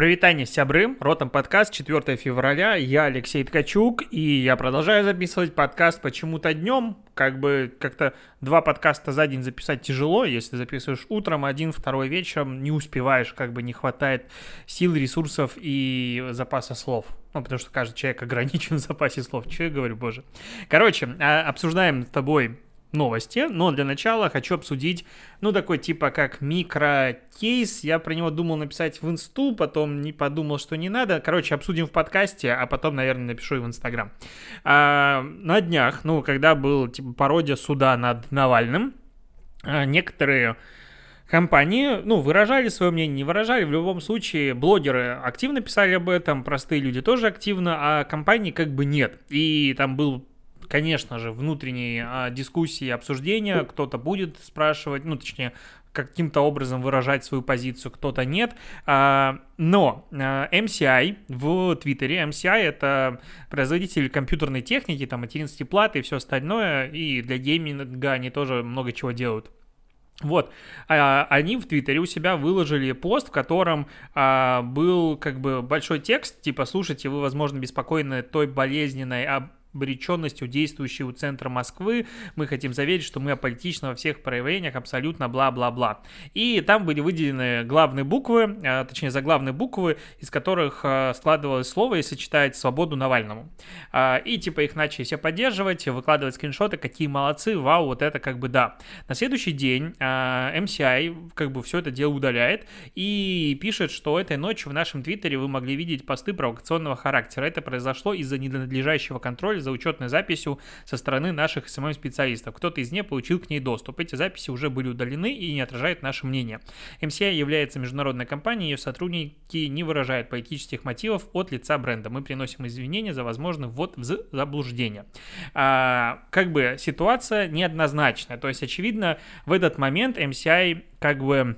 Привитание, сябры, ротом подкаст, 4 февраля, я Алексей Ткачук, и я продолжаю записывать подкаст почему-то днем, как бы как-то два подкаста за день записать тяжело, если записываешь утром, один, второй вечером, не успеваешь, как бы не хватает сил, ресурсов и запаса слов. Ну, потому что каждый человек ограничен в запасе слов. Что я говорю, боже. Короче, а, обсуждаем с тобой новости, но для начала хочу обсудить, ну, такой типа как микрокейс. Я про него думал написать в инсту, потом не подумал, что не надо. Короче, обсудим в подкасте, а потом, наверное, напишу и в инстаграм. А, на днях, ну, когда был типа пародия суда над Навальным, а, некоторые компании, ну, выражали свое мнение, не выражали. В любом случае, блогеры активно писали об этом, простые люди тоже активно, а компании как бы нет. И там был конечно же, внутренние а, дискуссии и обсуждения, кто-то будет спрашивать, ну, точнее, каким-то образом выражать свою позицию, кто-то нет. А, но а, MCI в Твиттере, MCI это производитель компьютерной техники, там, материнские платы и все остальное, и для гейминга они тоже много чего делают. Вот, а, они в Твиттере у себя выложили пост, в котором был как бы большой текст, типа, слушайте, вы, возможно, беспокойны той болезненной обреченностью действующей у центра Москвы. Мы хотим заверить, что мы аполитичны во всех проявлениях, абсолютно бла-бла-бла. И там были выделены главные буквы, а, точнее заглавные буквы, из которых а, складывалось слово, если читать «Свободу Навальному». А, и типа их начали все поддерживать, выкладывать скриншоты, какие молодцы, вау, вот это как бы да. На следующий день MCI как бы все это дело удаляет и пишет, что этой ночью в нашем твиттере вы могли видеть посты провокационного характера. Это произошло из-за ненадлежащего контроля контроль за учетной записью со стороны наших СММ-специалистов. Кто-то из них получил к ней доступ. Эти записи уже были удалены и не отражают наше мнение. MCI является международной компанией, ее сотрудники не выражают политических мотивов от лица бренда. Мы приносим извинения за возможный ввод в заблуждение. А, как бы ситуация неоднозначная. То есть, очевидно, в этот момент MCI как бы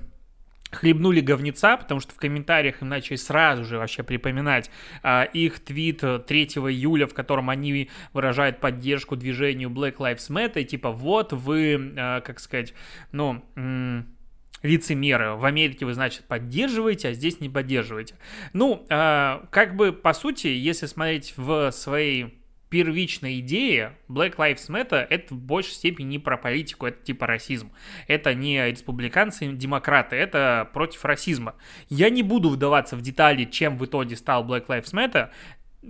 хлебнули говнеца, потому что в комментариях им начали сразу же вообще припоминать а, их твит 3 июля, в котором они выражают поддержку движению Black Lives Matter, и типа вот вы, а, как сказать, ну... М- лицемеры. В Америке вы, значит, поддерживаете, а здесь не поддерживаете. Ну, э, как бы, по сути, если смотреть в своей первичная идея Black Lives Matter это в большей степени не про политику, это типа расизм. Это не республиканцы, демократы, это против расизма. Я не буду вдаваться в детали, чем в итоге стал Black Lives Matter,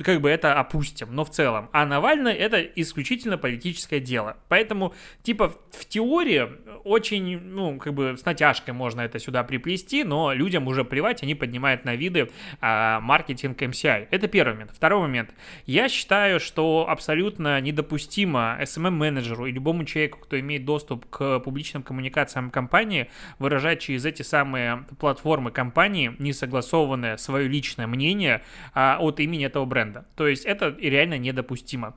как бы это опустим, но в целом. А Навальный это исключительно политическое дело. Поэтому, типа, в теории очень, ну, как бы с натяжкой можно это сюда приплести, но людям уже плевать, они поднимают на виды а, маркетинг MCI. Это первый момент. Второй момент. Я считаю, что абсолютно недопустимо SMM-менеджеру и любому человеку, кто имеет доступ к публичным коммуникациям компании, выражать через эти самые платформы компании несогласованное свое личное мнение а, от имени этого бренда бренда. То есть это реально недопустимо.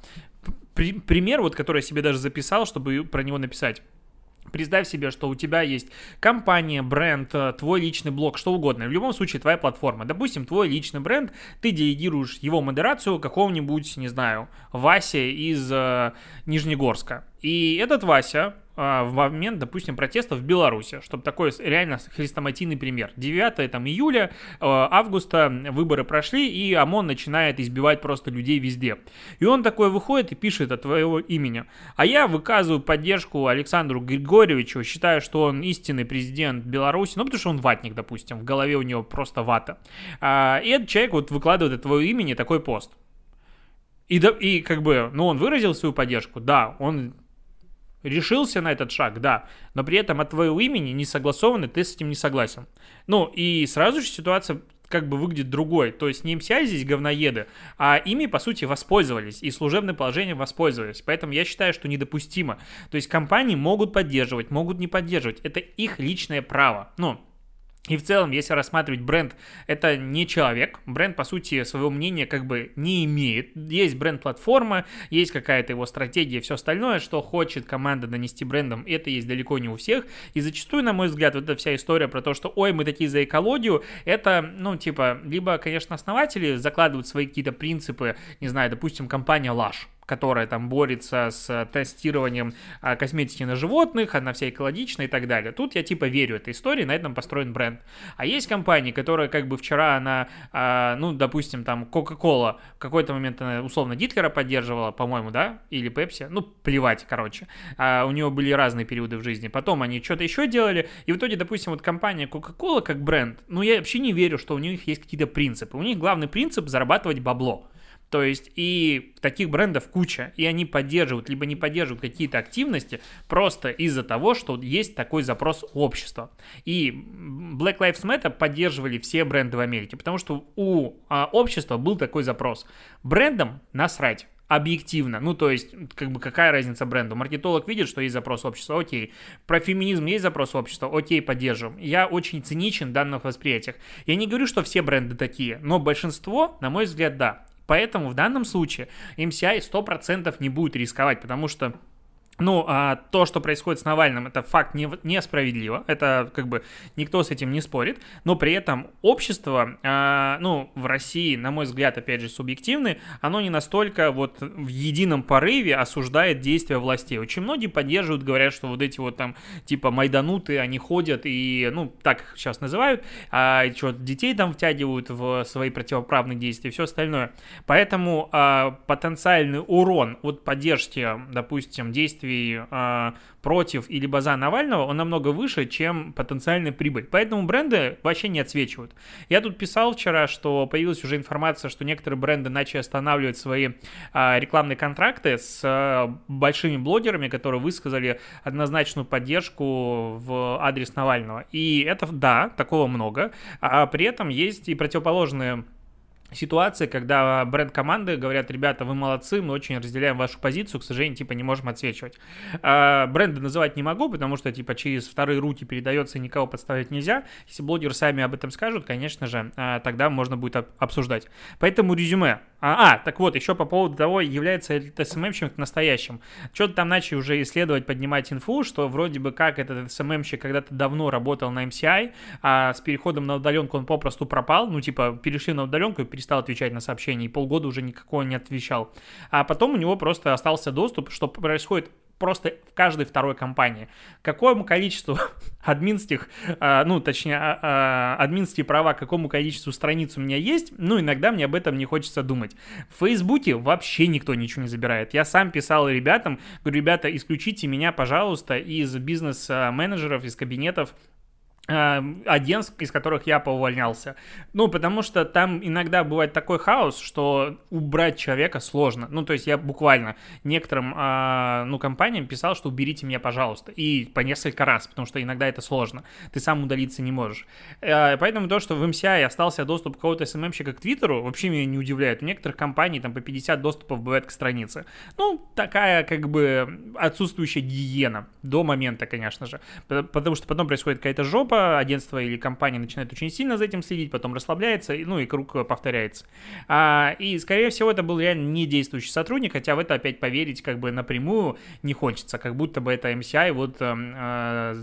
При, пример, вот, который я себе даже записал, чтобы про него написать. Представь себе, что у тебя есть компания, бренд, э, твой личный блог, что угодно. В любом случае, твоя платформа. Допустим, твой личный бренд, ты делегируешь его модерацию какому-нибудь, не знаю, Васе из э, Нижнегорска. И этот Вася в момент, допустим, протестов в Беларуси, чтобы такой реально хрестоматийный пример. 9 там, июля, а, августа выборы прошли, и ОМОН начинает избивать просто людей везде. И он такой выходит и пишет от твоего имени. А я выказываю поддержку Александру Григорьевичу, считаю, что он истинный президент Беларуси, ну, потому что он ватник, допустим, в голове у него просто вата. А, и этот человек вот выкладывает от твоего имени такой пост. И, да, и как бы, ну, он выразил свою поддержку, да, он решился на этот шаг, да, но при этом от твоего имени не согласованы, ты с этим не согласен. Ну, и сразу же ситуация как бы выглядит другой. То есть не МСИ здесь говноеды, а ими, по сути, воспользовались и служебным положением воспользовались. Поэтому я считаю, что недопустимо. То есть компании могут поддерживать, могут не поддерживать. Это их личное право. Ну, и в целом, если рассматривать бренд, это не человек. Бренд, по сути, своего мнения как бы не имеет. Есть бренд-платформа, есть какая-то его стратегия, все остальное, что хочет команда нанести брендом, это есть далеко не у всех. И зачастую, на мой взгляд, вот эта вся история про то, что ой, мы такие за экологию, это, ну, типа, либо, конечно, основатели закладывают свои какие-то принципы, не знаю, допустим, компания Lush которая там борется с тестированием а, косметики на животных, она вся экологичная и так далее. Тут я типа верю этой истории, на этом построен бренд. А есть компании, которые как бы вчера она, а, ну, допустим, там Coca-Cola в какой-то момент она условно Дитлера поддерживала, по-моему, да, или Pepsi, ну, плевать, короче. А, у нее были разные периоды в жизни. Потом они что-то еще делали, и в итоге, допустим, вот компания Coca-Cola как бренд, ну, я вообще не верю, что у них есть какие-то принципы. У них главный принцип зарабатывать бабло. То есть и таких брендов куча, и они поддерживают, либо не поддерживают какие-то активности просто из-за того, что есть такой запрос общества. И Black Lives Matter поддерживали все бренды в Америке, потому что у а, общества был такой запрос. Брендам насрать объективно. Ну, то есть, как бы какая разница бренду? Маркетолог видит, что есть запрос общества, окей. Про феминизм есть запрос общества, окей, поддерживаем. Я очень циничен в данных восприятиях. Я не говорю, что все бренды такие, но большинство, на мой взгляд, да. Поэтому в данном случае MCI 100% не будет рисковать, потому что ну, а то, что происходит с Навальным, это факт не, несправедливо, это как бы никто с этим не спорит, но при этом общество, а, ну, в России, на мой взгляд, опять же, субъективны, оно не настолько вот в едином порыве осуждает действия властей. Очень многие поддерживают, говорят, что вот эти вот там, типа, майдануты, они ходят и, ну, так их сейчас называют, а, что детей там втягивают в свои противоправные действия и все остальное. Поэтому а, потенциальный урон от поддержки, допустим, действий действий э, против или за Навального, он намного выше, чем потенциальная прибыль. Поэтому бренды вообще не отсвечивают. Я тут писал вчера, что появилась уже информация, что некоторые бренды начали останавливать свои э, рекламные контракты с э, большими блогерами, которые высказали однозначную поддержку в адрес Навального. И это, да, такого много. А при этом есть и противоположные ситуация, когда бренд команды говорят, ребята, вы молодцы, мы очень разделяем вашу позицию, к сожалению, типа не можем отсвечивать. А, бренды называть не могу, потому что типа через вторые руки передается, никого подставлять нельзя. Если блогеры сами об этом скажут, конечно же, а, тогда можно будет обсуждать. Поэтому резюме. А, а, так вот, еще по поводу того, является ли СММщик настоящим. Что-то там начали уже исследовать, поднимать инфу, что вроде бы как этот СММщик когда-то давно работал на MCI, а с переходом на удаленку он попросту пропал, ну типа перешли на удаленку и перестал отвечать на сообщения, и полгода уже никакого не отвечал. А потом у него просто остался доступ, что происходит просто в каждой второй компании. Какому количеству админских, а, ну, точнее, а, а, админские права, какому количеству страниц у меня есть, ну, иногда мне об этом не хочется думать. В Фейсбуке вообще никто ничего не забирает. Я сам писал ребятам, говорю, ребята, исключите меня, пожалуйста, из бизнес-менеджеров, из кабинетов один из которых я поувольнялся. Ну, потому что там иногда бывает такой хаос, что убрать человека сложно. Ну, то есть я буквально некоторым, э, ну, компаниям писал, что уберите меня, пожалуйста. И по несколько раз, потому что иногда это сложно. Ты сам удалиться не можешь. Э, поэтому то, что в MCI остался доступ какого-то СММщика к Твиттеру, вообще меня не удивляет. У некоторых компаний там по 50 доступов бывает к странице. Ну, такая как бы отсутствующая гиена. До момента, конечно же. Потому что потом происходит какая-то жопа, группа, агентство или компания начинает очень сильно за этим следить, потом расслабляется, ну и круг повторяется. А, и, скорее всего, это был реально не действующий сотрудник, хотя в это опять поверить как бы напрямую не хочется, как будто бы это MCI вот э,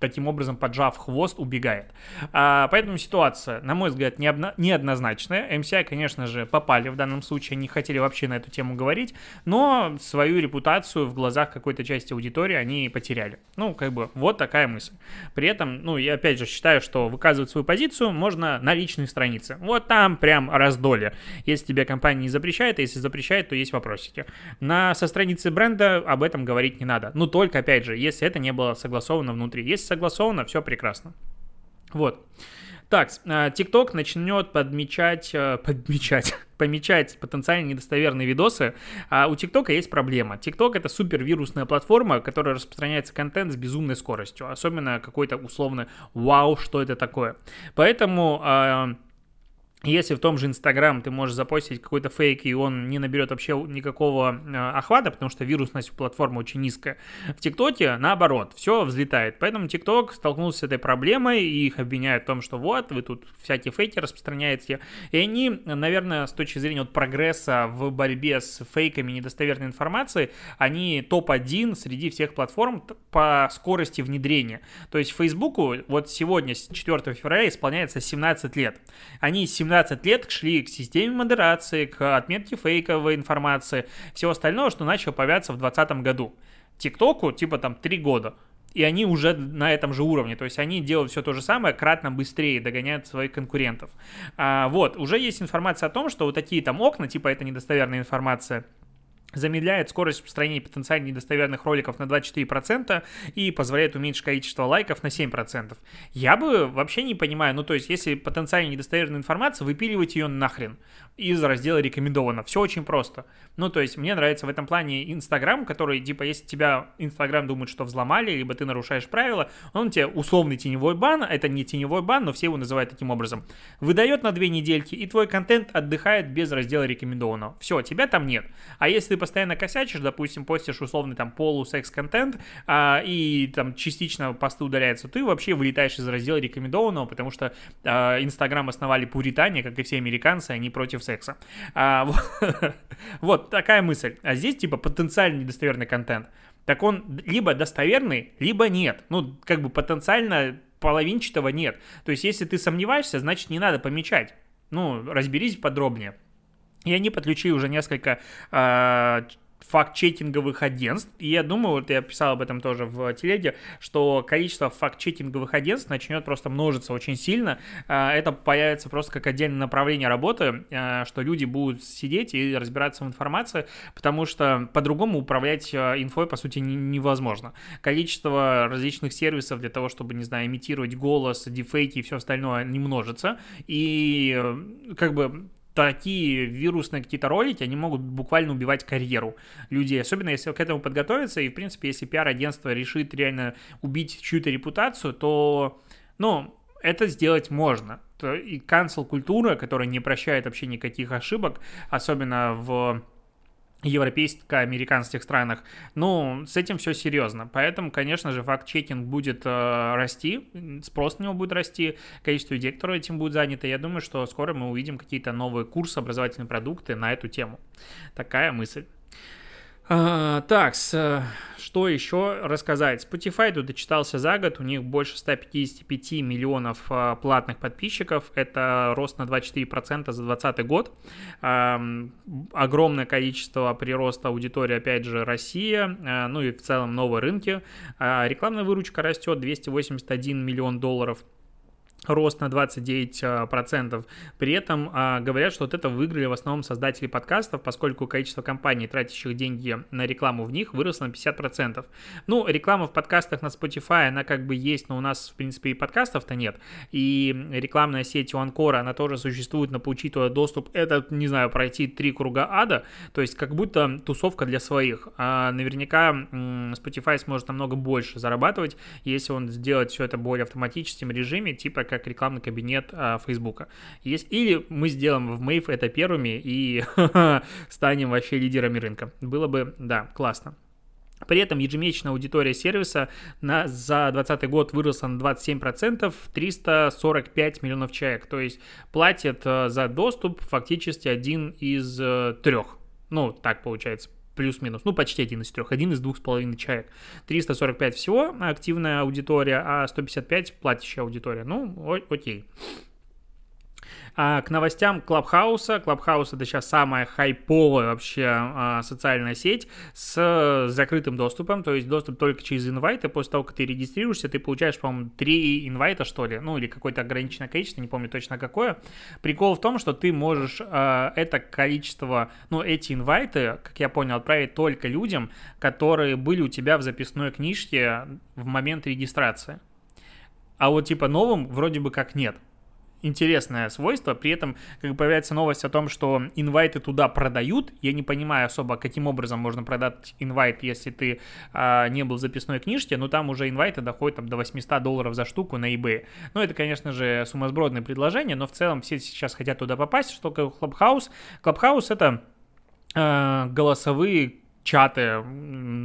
таким образом, поджав хвост, убегает. А, поэтому ситуация, на мой взгляд, необна- неоднозначная. MCI, конечно же, попали в данном случае, не хотели вообще на эту тему говорить, но свою репутацию в глазах какой-то части аудитории они потеряли. Ну, как бы, вот такая мысль. При этом, ну, я опять же считаю, что выказывать свою позицию можно на личной странице. Вот там прям раздолье. Если тебе компания не запрещает, а если запрещает, то есть вопросики. На, со страницы бренда об этом говорить не надо. Ну, только, опять же, если это не было согласовано внутри. Если согласовано, все прекрасно. Вот. Так, TikTok начнет подмечать, э, подмечать, помечать потенциально недостоверные видосы. А у TikTok есть проблема. TikTok это супер вирусная платформа, которая распространяется контент с безумной скоростью. Особенно какой-то условный вау, что это такое. Поэтому а, если в том же Инстаграм ты можешь запостить какой-то фейк, и он не наберет вообще никакого э, охвата, потому что вирусность платформы очень низкая, в ТикТоке наоборот, все взлетает. Поэтому ТикТок столкнулся с этой проблемой, и их обвиняют в том, что вот, вы тут всякие фейки распространяете. И они, наверное, с точки зрения вот прогресса в борьбе с фейками недостоверной информации, они топ-1 среди всех платформ по скорости внедрения. То есть Фейсбуку вот сегодня, 4 февраля, исполняется 17 лет. Они 17 17 лет шли к системе модерации, к отметке фейковой информации, всего остального, что начало появляться в 2020 году. ТикТоку типа там 3 года и они уже на этом же уровне, то есть они делают все то же самое, кратно быстрее догоняют своих конкурентов. А, вот, уже есть информация о том, что вот такие там окна, типа это недостоверная информация, замедляет скорость распространения потенциально недостоверных роликов на 24% и позволяет уменьшить количество лайков на 7%. Я бы вообще не понимаю, ну то есть если потенциально недостоверная информация, выпиливать ее нахрен из раздела рекомендовано. Все очень просто. Ну, то есть мне нравится в этом плане Инстаграм, который, типа, если тебя Инстаграм думает, что взломали, либо ты нарушаешь правила, он тебе условный теневой бан, это не теневой бан, но все его называют таким образом, выдает на две недельки, и твой контент отдыхает без раздела рекомендованного. Все, тебя там нет. А если постоянно косячишь, допустим, постишь условный там полусекс-контент, а, и там частично посты удаляются, ты вообще вылетаешь из раздела рекомендованного, потому что а, Инстаграм основали пуритане, как и все американцы, они против секса. А, вот, вот такая мысль. А здесь типа потенциально недостоверный контент. Так он либо достоверный, либо нет. Ну, как бы потенциально половинчатого нет. То есть, если ты сомневаешься, значит, не надо помечать. Ну, разберись подробнее. И они подключили уже несколько э, факт-чекинговых агентств. И я думаю, вот я писал об этом тоже в телеге, что количество факт-чекинговых агентств начнет просто множиться очень сильно. А, это появится просто как отдельное направление работы, а, что люди будут сидеть и разбираться в информации, потому что по-другому управлять инфой, по сути, невозможно. Количество различных сервисов для того, чтобы, не знаю, имитировать голос, дефейки и все остальное не множится. И э, как бы такие вирусные какие-то ролики, они могут буквально убивать карьеру людей, особенно если к этому подготовиться, и, в принципе, если пиар-агентство решит реально убить чью-то репутацию, то, ну, это сделать можно. И канцел-культура, которая не прощает вообще никаких ошибок, особенно в европейско-американских странах. Ну, с этим все серьезно. Поэтому, конечно же, факт-чекинг будет э, расти, спрос на него будет расти, количество людей, которые этим будут заняты. Я думаю, что скоро мы увидим какие-то новые курсы, образовательные продукты на эту тему. Такая мысль. А, так, с, что еще рассказать? Spotify тут дочитался за год, у них больше 155 миллионов а, платных подписчиков, это рост на 24% за 2020 год. Огромное количество прироста аудитории, опять же, Россия, а, ну и в целом новые рынки. А, рекламная выручка растет 281 миллион долларов рост на 29%. При этом а, говорят, что вот это выиграли в основном создатели подкастов, поскольку количество компаний, тратящих деньги на рекламу в них, выросло на 50%. Ну, реклама в подкастах на Spotify, она как бы есть, но у нас, в принципе, и подкастов-то нет. И рекламная сеть у Анкора, она тоже существует, но получить туда доступ, это, не знаю, пройти три круга ада, то есть как будто тусовка для своих. А наверняка Spotify сможет намного больше зарабатывать, если он сделает все это более автоматическим режиме, типа как рекламный кабинет а, Фейсбука. Есть, или мы сделаем в Мэйв это первыми и станем вообще лидерами рынка. Было бы, да, классно. При этом ежемесячная аудитория сервиса на, за 2020 год выросла на 27%, 345 миллионов человек. То есть платят э, за доступ фактически один из э, трех. Ну, так получается плюс-минус, ну, почти один из трех, один из двух с половиной человек. 345 всего активная аудитория, а 155 платящая аудитория. Ну, о- окей. А, к новостям Клабхауса. Clubhouse это сейчас самая хайповая вообще а, социальная сеть с закрытым доступом, то есть доступ только через инвайты. После того, как ты регистрируешься, ты получаешь, по-моему, три инвайта, что ли, ну или какое-то ограниченное количество, не помню точно какое. Прикол в том, что ты можешь а, это количество, ну эти инвайты, как я понял, отправить только людям, которые были у тебя в записной книжке в момент регистрации. А вот типа новым вроде бы как нет интересное свойство. При этом, как появляется новость о том, что инвайты туда продают, я не понимаю особо, каким образом можно продать инвайт, если ты а, не был в записной книжке, но там уже инвайты доходят там, до 800 долларов за штуку на eBay. Ну, это, конечно же, сумасбродное предложение, но в целом все сейчас хотят туда попасть. Что такое Clubhouse? Clubhouse — это а, голосовые чаты,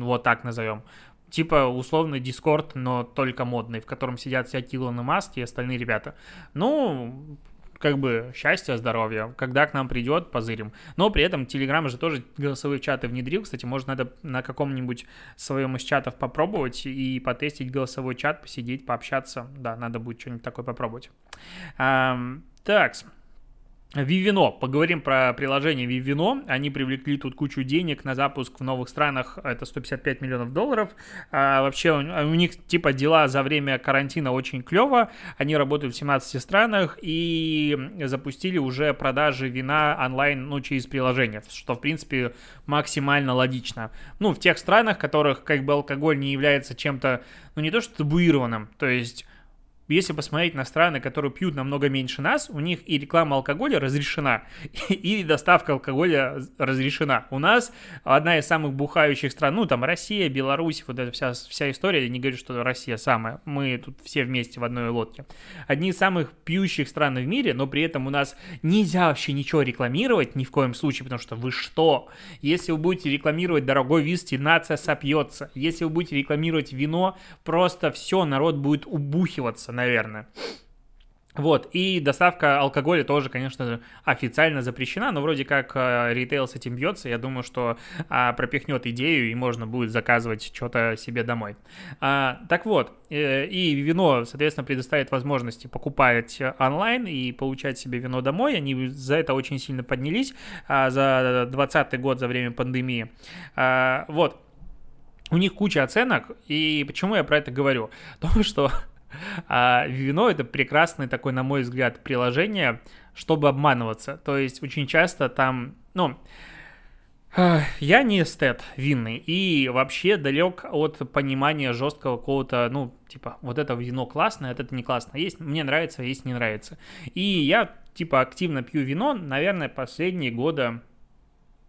вот так назовем типа условно Discord, но только модный, в котором сидят всякие Илон Маск и остальные ребята. Ну, как бы счастья, здоровья. Когда к нам придет, позырим. Но при этом Telegram же тоже голосовые чаты внедрил. Кстати, может, надо на каком-нибудь своем из чатов попробовать и потестить голосовой чат, посидеть, пообщаться. Да, надо будет что-нибудь такое попробовать. Так, Вивино. Поговорим про приложение Вивино. Они привлекли тут кучу денег на запуск в новых странах. Это 155 миллионов долларов. А вообще у, них типа дела за время карантина очень клево. Они работают в 17 странах и запустили уже продажи вина онлайн, ну, через приложение, что, в принципе, максимально логично. Ну, в тех странах, в которых как бы алкоголь не является чем-то, ну, не то что табуированным, то есть если посмотреть на страны, которые пьют намного меньше нас, у них и реклама алкоголя разрешена, и доставка алкоголя разрешена. У нас одна из самых бухающих стран, ну там Россия, Беларусь, вот эта вся, вся история, я не говорю, что Россия самая, мы тут все вместе в одной лодке. Одни из самых пьющих стран в мире, но при этом у нас нельзя вообще ничего рекламировать ни в коем случае, потому что вы что? Если вы будете рекламировать дорогой виски, нация сопьется. Если вы будете рекламировать вино, просто все, народ будет убухиваться наверное. Вот, и доставка алкоголя тоже, конечно, официально запрещена, но вроде как э, ритейл с этим бьется, я думаю, что а, пропихнет идею, и можно будет заказывать что-то себе домой. А, так вот, э, и вино, соответственно, предоставит возможности покупать онлайн и получать себе вино домой, они за это очень сильно поднялись а, за 2020 год, за время пандемии. А, вот, у них куча оценок, и почему я про это говорю? То, что а вино это прекрасное такое, на мой взгляд, приложение, чтобы обманываться. То есть очень часто там, ну, я не эстет винный и вообще далек от понимания жесткого какого-то, ну, типа, вот это вино классное, это не классное. Есть, мне нравится, есть не нравится. И я, типа, активно пью вино, наверное, последние года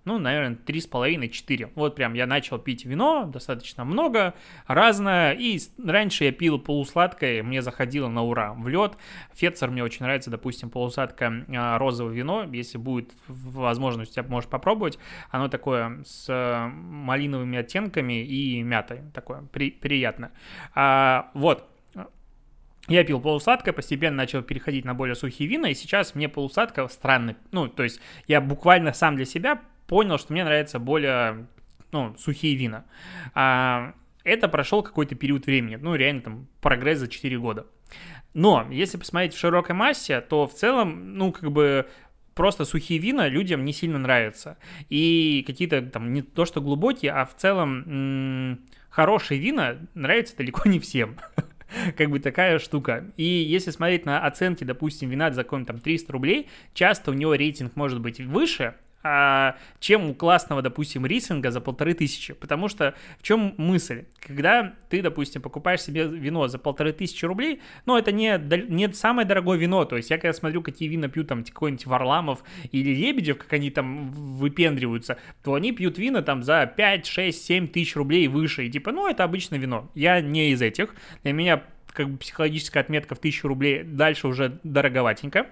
ну, наверное, 3,5-4. Вот прям я начал пить вино, достаточно много, разное, и раньше я пил полусладкое, мне заходило на ура в лед. Фетцер мне очень нравится, допустим, полусладкое а, розовое вино, если будет возможность, тебя можешь попробовать. Оно такое с малиновыми оттенками и мятой, такое при, приятно. А, вот, я пил полусладкое, постепенно начал переходить на более сухие вина, и сейчас мне полусладкое странно. Ну, то есть я буквально сам для себя понял, что мне нравятся более ну, сухие вина. А, это прошел какой-то период времени, ну, реально там прогресс за 4 года. Но если посмотреть в широкой массе, то в целом, ну, как бы просто сухие вина людям не сильно нравятся. И какие-то там не то что глубокие, а в целом хорошие вина нравятся далеко не всем. как бы такая штука. И если смотреть на оценки, допустим, вина за какой-нибудь там 300 рублей, часто у него рейтинг может быть выше, чем у классного, допустим, рислинга за полторы тысячи. Потому что в чем мысль? Когда ты, допустим, покупаешь себе вино за полторы тысячи рублей, ну, это не, не самое дорогое вино. То есть я когда смотрю, какие вина пьют там какой-нибудь Варламов или Лебедев, как они там выпендриваются, то они пьют вина там за 5, 6, 7 тысяч рублей выше. И типа, ну, это обычное вино. Я не из этих. Для меня как бы психологическая отметка в тысячу рублей дальше уже дороговатенько.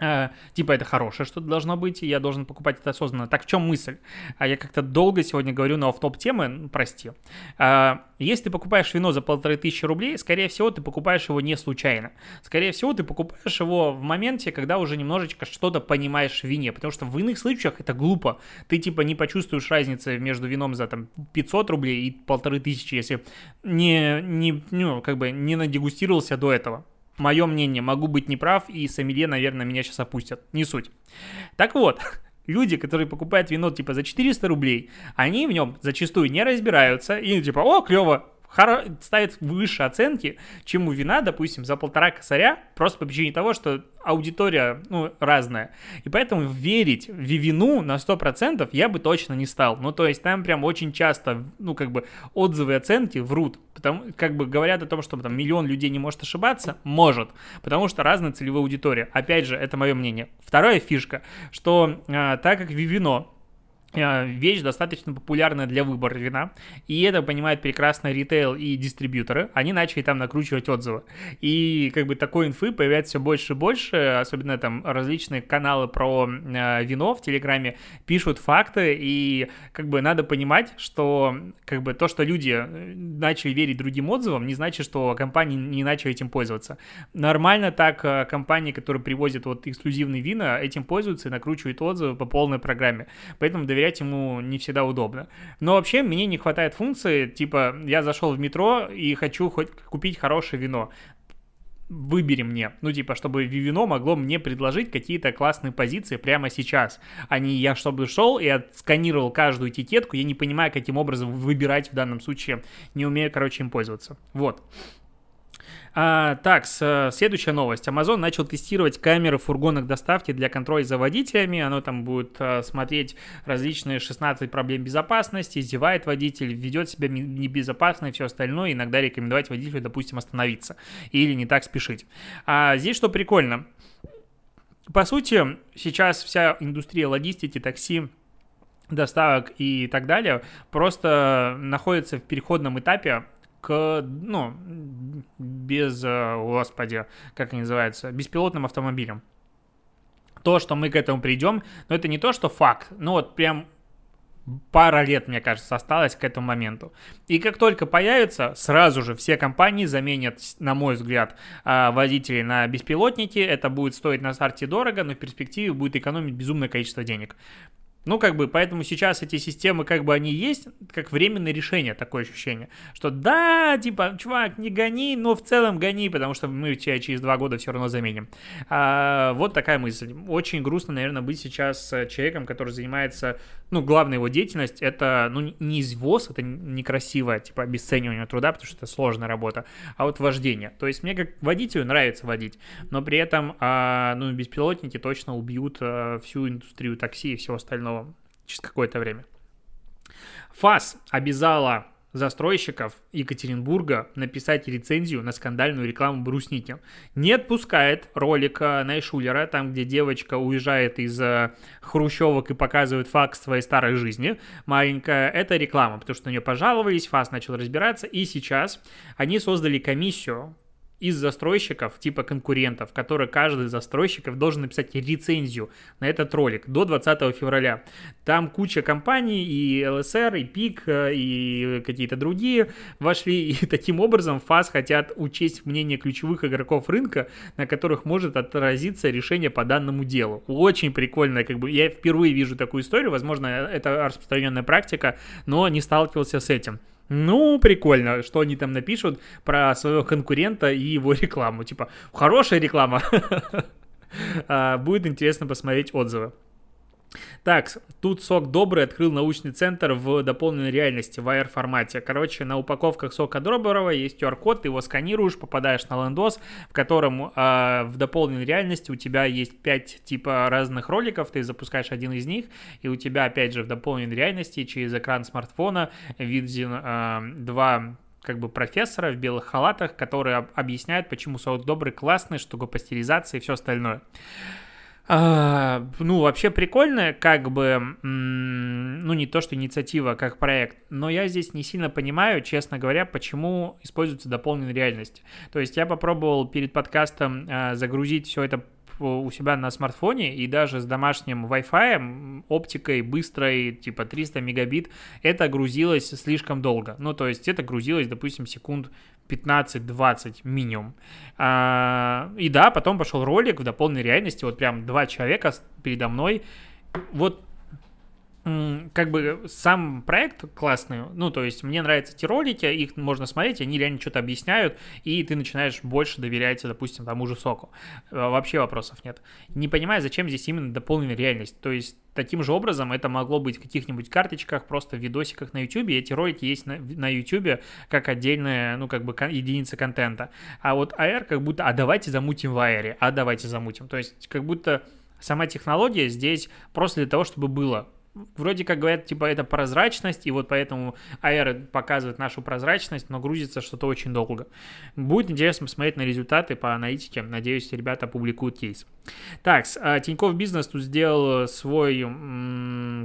Uh, типа это хорошее что-то должно быть, и я должен покупать это осознанно. Так в чем мысль? А я как-то долго сегодня говорю на оф-топ темы, прости. Uh, если ты покупаешь вино за полторы тысячи рублей, скорее всего, ты покупаешь его не случайно. Скорее всего, ты покупаешь его в моменте, когда уже немножечко что-то понимаешь в вине, потому что в иных случаях это глупо. Ты типа не почувствуешь разницы между вином за там 500 рублей и полторы тысячи, если не, не, ну, как бы не надегустировался до этого мое мнение, могу быть неправ, и сомелье, наверное, меня сейчас опустят. Не суть. Так вот, люди, которые покупают вино типа за 400 рублей, они в нем зачастую не разбираются и типа, о, клево, ставит выше оценки, чем у вина, допустим, за полтора косаря, просто по причине того, что аудитория, ну, разная. И поэтому верить в вину на 100% я бы точно не стал. Ну, то есть там прям очень часто, ну, как бы отзывы и оценки врут. Потому, как бы говорят о том, что там миллион людей не может ошибаться, может, потому что разная целевая аудитория. Опять же, это мое мнение. Вторая фишка, что а, так как вино вещь достаточно популярная для выбора вина, и это понимает прекрасно ритейл и дистрибьюторы, они начали там накручивать отзывы. И как бы такой инфы появляется все больше и больше, особенно там различные каналы про э, вино в Телеграме пишут факты, и как бы надо понимать, что как бы то, что люди э, начали верить другим отзывам, не значит, что компании не начали этим пользоваться. Нормально так э, компании, которые привозят вот эксклюзивные вина, этим пользуются и накручивают отзывы по полной программе. Поэтому доверять ему не всегда удобно. Но вообще мне не хватает функции, типа, я зашел в метро и хочу хоть купить хорошее вино выбери мне. Ну, типа, чтобы Вивино могло мне предложить какие-то классные позиции прямо сейчас, а не я, чтобы шел и отсканировал каждую этикетку, я не понимаю, каким образом выбирать в данном случае, не умею, короче, им пользоваться. Вот. А, так, следующая новость. Amazon начал тестировать камеры в фургонах доставки для контроля за водителями. Оно там будет а, смотреть различные 16 проблем безопасности, издевает водитель, ведет себя небезопасно и все остальное. Иногда рекомендовать водителю, допустим, остановиться или не так спешить. А здесь что прикольно. По сути, сейчас вся индустрия логистики, такси, доставок и так далее просто находится в переходном этапе к, ну, без, э, господи, как они называются, беспилотным автомобилям. То, что мы к этому придем, но это не то, что факт, ну вот прям пара лет, мне кажется, осталось к этому моменту. И как только появится, сразу же все компании заменят, на мой взгляд, а, водителей на беспилотники. Это будет стоить на старте дорого, но в перспективе будет экономить безумное количество денег. Ну, как бы, поэтому сейчас эти системы, как бы, они есть, как временное решение, такое ощущение, что да, типа, чувак, не гони, но в целом гони, потому что мы тебя через два года все равно заменим. А, вот такая мысль. Очень грустно, наверное, быть сейчас человеком, который занимается, ну, главная его деятельность, это, ну, не извоз, это некрасиво, типа, обесценивание труда, потому что это сложная работа, а вот вождение. То есть мне как водителю нравится водить, но при этом, а, ну, беспилотники точно убьют а, всю индустрию такси и всего остального через какое-то время. ФАС обязала застройщиков Екатеринбурга написать рецензию на скандальную рекламу брусники. Не отпускает ролик Найшулера, там, где девочка уезжает из э, хрущевок и показывает факт своей старой жизни. Маленькая, это реклама, потому что на нее пожаловались, ФАС начал разбираться, и сейчас они создали комиссию из застройщиков, типа конкурентов, которые каждый из застройщиков должен написать рецензию на этот ролик до 20 февраля. Там куча компаний, и ЛСР, и ПИК, э, и какие-то другие вошли, и таким образом ФАС хотят учесть мнение ключевых игроков рынка, на которых может отразиться решение по данному делу. Очень прикольно, как бы я впервые вижу такую историю, возможно, это распространенная практика, но не сталкивался с этим. Ну, прикольно, что они там напишут про своего конкурента и его рекламу. Типа, хорошая реклама. А, будет интересно посмотреть отзывы. Так, тут Сок Добрый открыл научный центр в дополненной реальности, в AR-формате. Короче, на упаковках Сока Доброго есть QR-код, ты его сканируешь, попадаешь на лендос, в котором э, в дополненной реальности у тебя есть 5 типа разных роликов, ты запускаешь один из них, и у тебя опять же в дополненной реальности через экран смартфона виден э, два как бы профессора в белых халатах, которые объясняют, почему сок добрый классный, что пастеризация и все остальное. А, ну, вообще прикольная, как бы, ну, не то, что инициатива, как проект, но я здесь не сильно понимаю, честно говоря, почему используется дополненная реальность. То есть я попробовал перед подкастом а, загрузить все это у себя на смартфоне и даже с домашним Wi-Fi, оптикой быстрой, типа 300 мегабит, это грузилось слишком долго. Ну, то есть это грузилось, допустим, секунд 15-20 минимум. А, и да, потом пошел ролик в дополненной реальности, вот прям два человека передо мной. Вот как бы сам проект классный, ну, то есть мне нравятся эти ролики, их можно смотреть, они реально что-то объясняют, и ты начинаешь больше доверять, допустим, тому же соку. Вообще вопросов нет. Не понимаю, зачем здесь именно дополненная реальность. То есть таким же образом это могло быть в каких-нибудь карточках, просто в видосиках на YouTube, эти ролики есть на, на YouTube как отдельная, ну, как бы единица контента. А вот AR как будто, а давайте замутим в AR, а давайте замутим. То есть как будто сама технология здесь просто для того, чтобы было вроде как говорят, типа, это прозрачность, и вот поэтому AR показывает нашу прозрачность, но грузится что-то очень долго. Будет интересно посмотреть на результаты по аналитике. Надеюсь, ребята опубликуют кейс. Так, а, Тинькофф Бизнес тут сделал свой,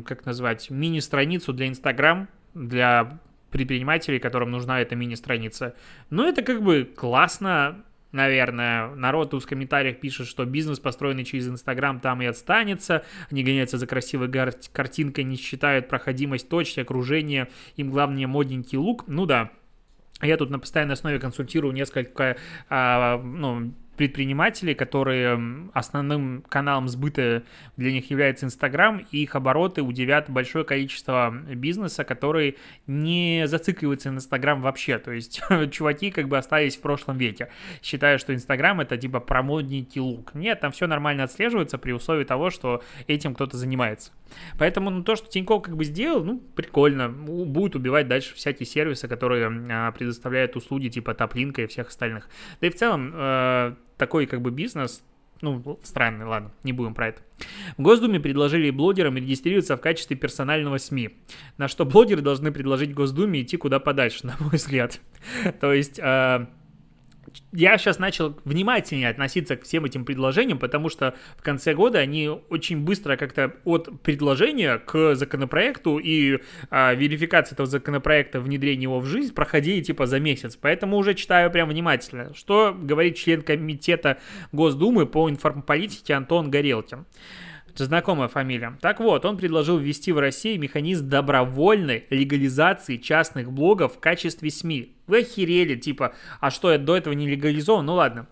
как назвать, мини-страницу для Инстаграм, для предпринимателей, которым нужна эта мини-страница. Ну, это как бы классно, наверное. Народ в комментариях пишет, что бизнес, построенный через Инстаграм, там и отстанется. Они гоняются за красивой картинкой, не считают проходимость точки, окружение. Им главное модненький лук. Ну да, я тут на постоянной основе консультирую несколько а, ну, предпринимателей, которые основным каналом сбыта для них является Инстаграм, и их обороты удивят большое количество бизнеса, который не зацикливается на Инстаграм вообще. То есть чуваки как бы остались в прошлом веке, считая, что Инстаграм это типа промодники лук. Нет, там все нормально отслеживается при условии того, что этим кто-то занимается. Поэтому ну, то, что Тинькофф как бы сделал, ну, прикольно. Будет убивать дальше всякие сервисы, которые а, предоставляют услуги типа Топлинка и всех остальных. Да и в целом э, такой как бы бизнес ну, странный, ладно, не будем про это. В Госдуме предложили блогерам регистрироваться в качестве персонального СМИ, на что блогеры должны предложить Госдуме идти куда подальше, на мой взгляд. То есть... Э, я сейчас начал внимательнее относиться к всем этим предложениям, потому что в конце года они очень быстро как-то от предложения к законопроекту и а, верификации этого законопроекта, внедрения его в жизнь проходили типа за месяц. Поэтому уже читаю прям внимательно. Что говорит член комитета Госдумы по информполитике Антон Горелкин. Знакомая фамилия. Так вот, он предложил ввести в России механизм добровольной легализации частных блогов в качестве СМИ. Вы охерели, типа, а что, это до этого не легализовано? Ну ладно.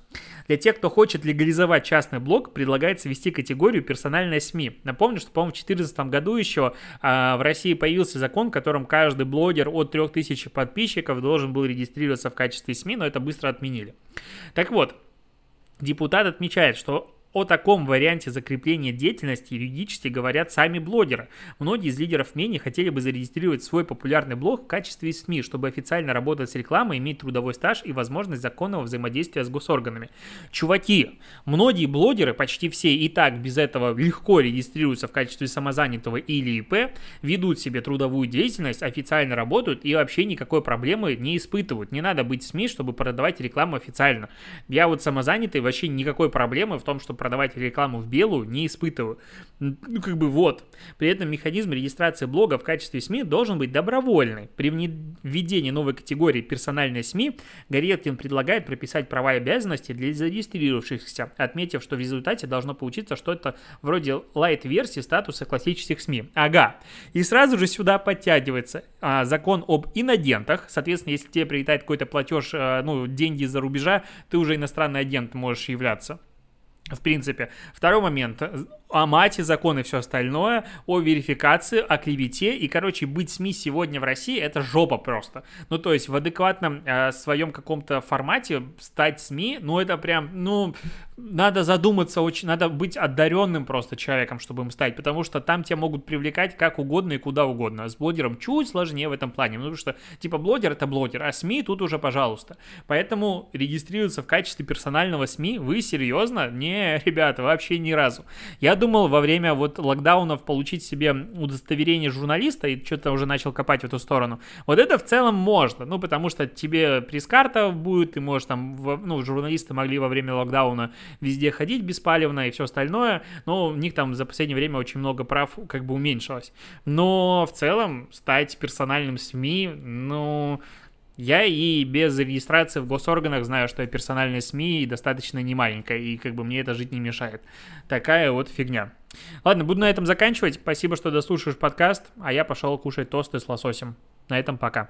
Для тех, кто хочет легализовать частный блог, предлагается ввести категорию персональная СМИ. Напомню, что, по-моему, в 2014 году еще а, в России появился закон, в котором каждый блогер от 3000 подписчиков должен был регистрироваться в качестве СМИ, но это быстро отменили. Так вот, депутат отмечает, что о таком варианте закрепления деятельности юридически говорят сами блогеры. Многие из лидеров мнений хотели бы зарегистрировать свой популярный блог в качестве СМИ, чтобы официально работать с рекламой, иметь трудовой стаж и возможность законного взаимодействия с госорганами. Чуваки, многие блогеры, почти все и так без этого легко регистрируются в качестве самозанятого или ИП, ведут себе трудовую деятельность, официально работают и вообще никакой проблемы не испытывают. Не надо быть СМИ, чтобы продавать рекламу официально. Я вот самозанятый, вообще никакой проблемы в том, что продавать рекламу в белую не испытываю. Ну, как бы вот. При этом механизм регистрации блога в качестве СМИ должен быть добровольный. При введении новой категории персональной СМИ Горелкин предлагает прописать права и обязанности для зарегистрировавшихся, отметив, что в результате должно получиться что-то вроде лайт-версии статуса классических СМИ. Ага. И сразу же сюда подтягивается а, закон об инагентах. Соответственно, если тебе прилетает какой-то платеж, а, ну, деньги из-за рубежа, ты уже иностранный агент можешь являться в принципе. Второй момент о мате, закон и все остальное, о верификации, о клевете. И, короче, быть СМИ сегодня в России это жопа просто. Ну, то есть в адекватном э, своем каком-то формате стать СМИ, ну, это прям, ну, надо задуматься, очень, надо быть одаренным просто человеком, чтобы им стать, потому что там тебя могут привлекать как угодно и куда угодно. С блогером чуть сложнее в этом плане, потому что, типа, блогер это блогер, а СМИ тут уже, пожалуйста. Поэтому регистрироваться в качестве персонального СМИ вы серьезно? Не, ребята, вообще ни разу. Я думал во время вот локдаунов получить себе удостоверение журналиста и что-то уже начал копать в эту сторону. Вот это в целом можно, ну, потому что тебе пресс-карта будет, ты можешь там, ну, журналисты могли во время локдауна везде ходить беспалевно и все остальное, но у них там за последнее время очень много прав как бы уменьшилось. Но в целом стать персональным СМИ, ну, я и без регистрации в госорганах знаю, что персональная СМИ достаточно не маленькая, и как бы мне это жить не мешает. Такая вот фигня. Ладно, буду на этом заканчивать. Спасибо, что дослушаешь подкаст, а я пошел кушать тосты с лососем. На этом пока.